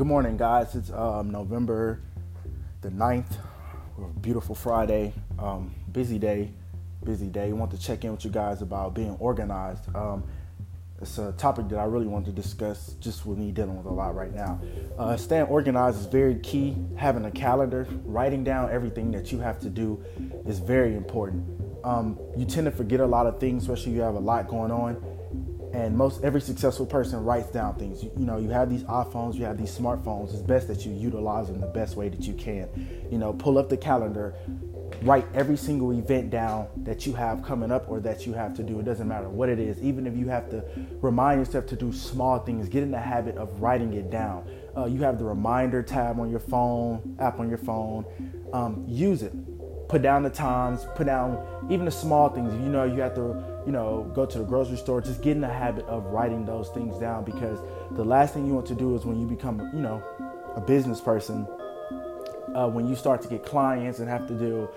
Good morning, guys. It's um, November the 9th. Beautiful Friday. Um, busy day. Busy day. I want to check in with you guys about being organized. Um, it's a topic that I really want to discuss just with me dealing with a lot right now. Uh, staying organized is very key. Having a calendar, writing down everything that you have to do is very important. Um, you tend to forget a lot of things, especially if you have a lot going on and most every successful person writes down things. You, you, know you have these iphones you have these smartphones it's best that you utilize them the best way that you can. You know pull up the calendar write every single event down that you have coming up or that you have to do. It doesn't matter what it is. Even if you have to remind yourself to do small things get in the habit of writing it down. Uh, you have the reminder tab on your phone app on your phone. Um, use it. Put down the times put down even the small things. You know you have to you know, go to the grocery store, just get in the habit of writing those things down because the last thing you want to do is when you become, you know, a business person, uh, when you start to get clients and have to deal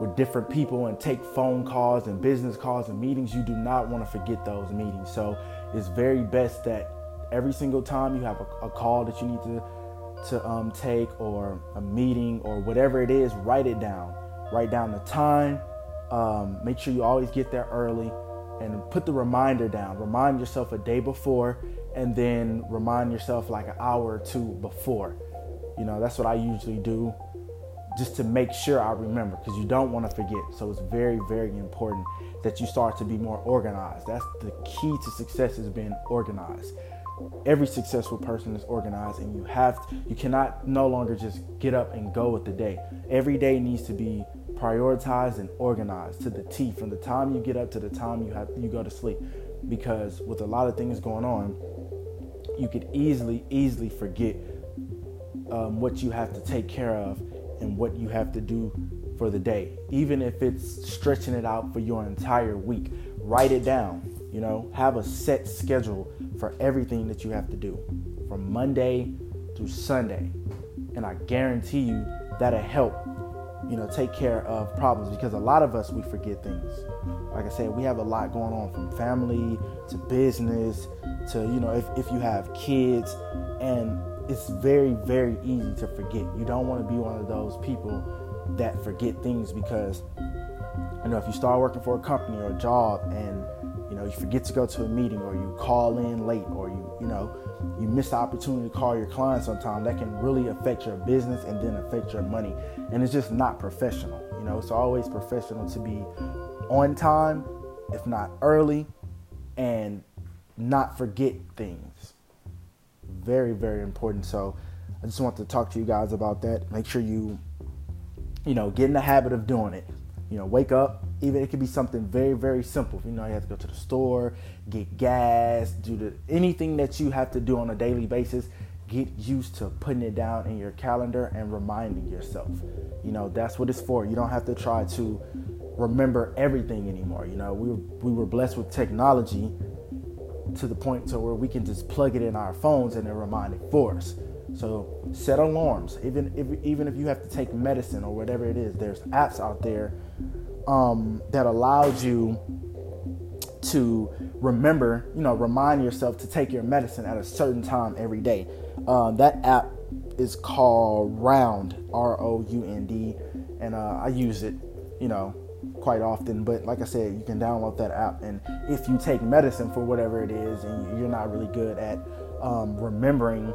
with different people and take phone calls and business calls and meetings, you do not want to forget those meetings. So it's very best that every single time you have a, a call that you need to to um, take or a meeting or whatever it is, write it down. Write down the time, um, make sure you always get there early and put the reminder down. Remind yourself a day before and then remind yourself like an hour or two before. You know, that's what I usually do just to make sure I remember because you don't want to forget. So it's very, very important that you start to be more organized. That's the key to success is being organized. Every successful person is organized and you have to, you cannot no longer just get up and go with the day. Every day needs to be prioritized and organized to the T from the time you get up to the time you have you go to sleep. Because with a lot of things going on, you could easily, easily forget um, what you have to take care of and what you have to do for the day. Even if it's stretching it out for your entire week, write it down. You know, have a set schedule for everything that you have to do from Monday to Sunday. And I guarantee you that'll help you know, take care of problems because a lot of us we forget things. Like I said, we have a lot going on from family to business to you know, if, if you have kids and it's very, very easy to forget. You don't want to be one of those people that forget things because you know if you start working for a company or a job and you know you forget to go to a meeting or you call in late or you you know you miss the opportunity to call your client sometime that can really affect your business and then affect your money. And it's just not professional you know it's always professional to be on time if not early and not forget things. Very very important. So i just want to talk to you guys about that. Make sure you you know get in the habit of doing it you know, wake up. Even it could be something very, very simple. You know, you have to go to the store, get gas, do the anything that you have to do on a daily basis. Get used to putting it down in your calendar and reminding yourself. You know, that's what it's for. You don't have to try to remember everything anymore. You know, we we were blessed with technology to the point to where we can just plug it in our phones and it remind it for us. So set alarms. Even if even if you have to take medicine or whatever it is, there's apps out there um, that allows you to remember, you know, remind yourself to take your medicine at a certain time every day. Uh, that app is called Round, R O U N D, and uh, I use it, you know, quite often. But like I said, you can download that app, and if you take medicine for whatever it is, and you're not really good at um, remembering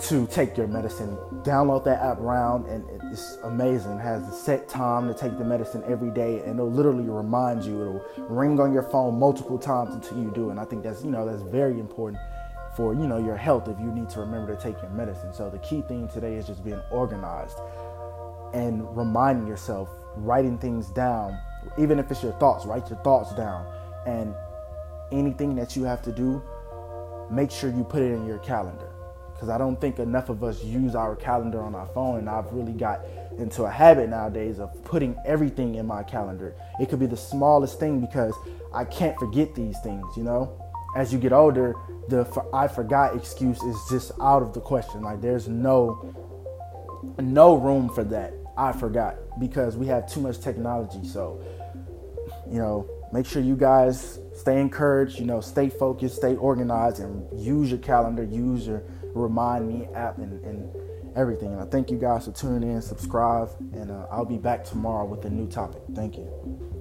to take your medicine. Download that app Round, and it's amazing. It has a set time to take the medicine every day, and it'll literally remind you. It'll ring on your phone multiple times until you do. And I think that's you know that's very important for you know your health if you need to remember to take your medicine. So the key thing today is just being organized and reminding yourself, writing things down, even if it's your thoughts. Write your thoughts down, and anything that you have to do, make sure you put it in your calendar because I don't think enough of us use our calendar on our phone. And I've really got into a habit nowadays of putting everything in my calendar. It could be the smallest thing because I can't forget these things, you know? As you get older, the I forgot excuse is just out of the question. Like there's no no room for that. I forgot because we have too much technology. So, you know, make sure you guys stay encouraged, you know, stay focused, stay organized and use your calendar, use your Remind Me app and, and everything. And I thank you guys for tuning in, subscribe, and uh, I'll be back tomorrow with a new topic. Thank you.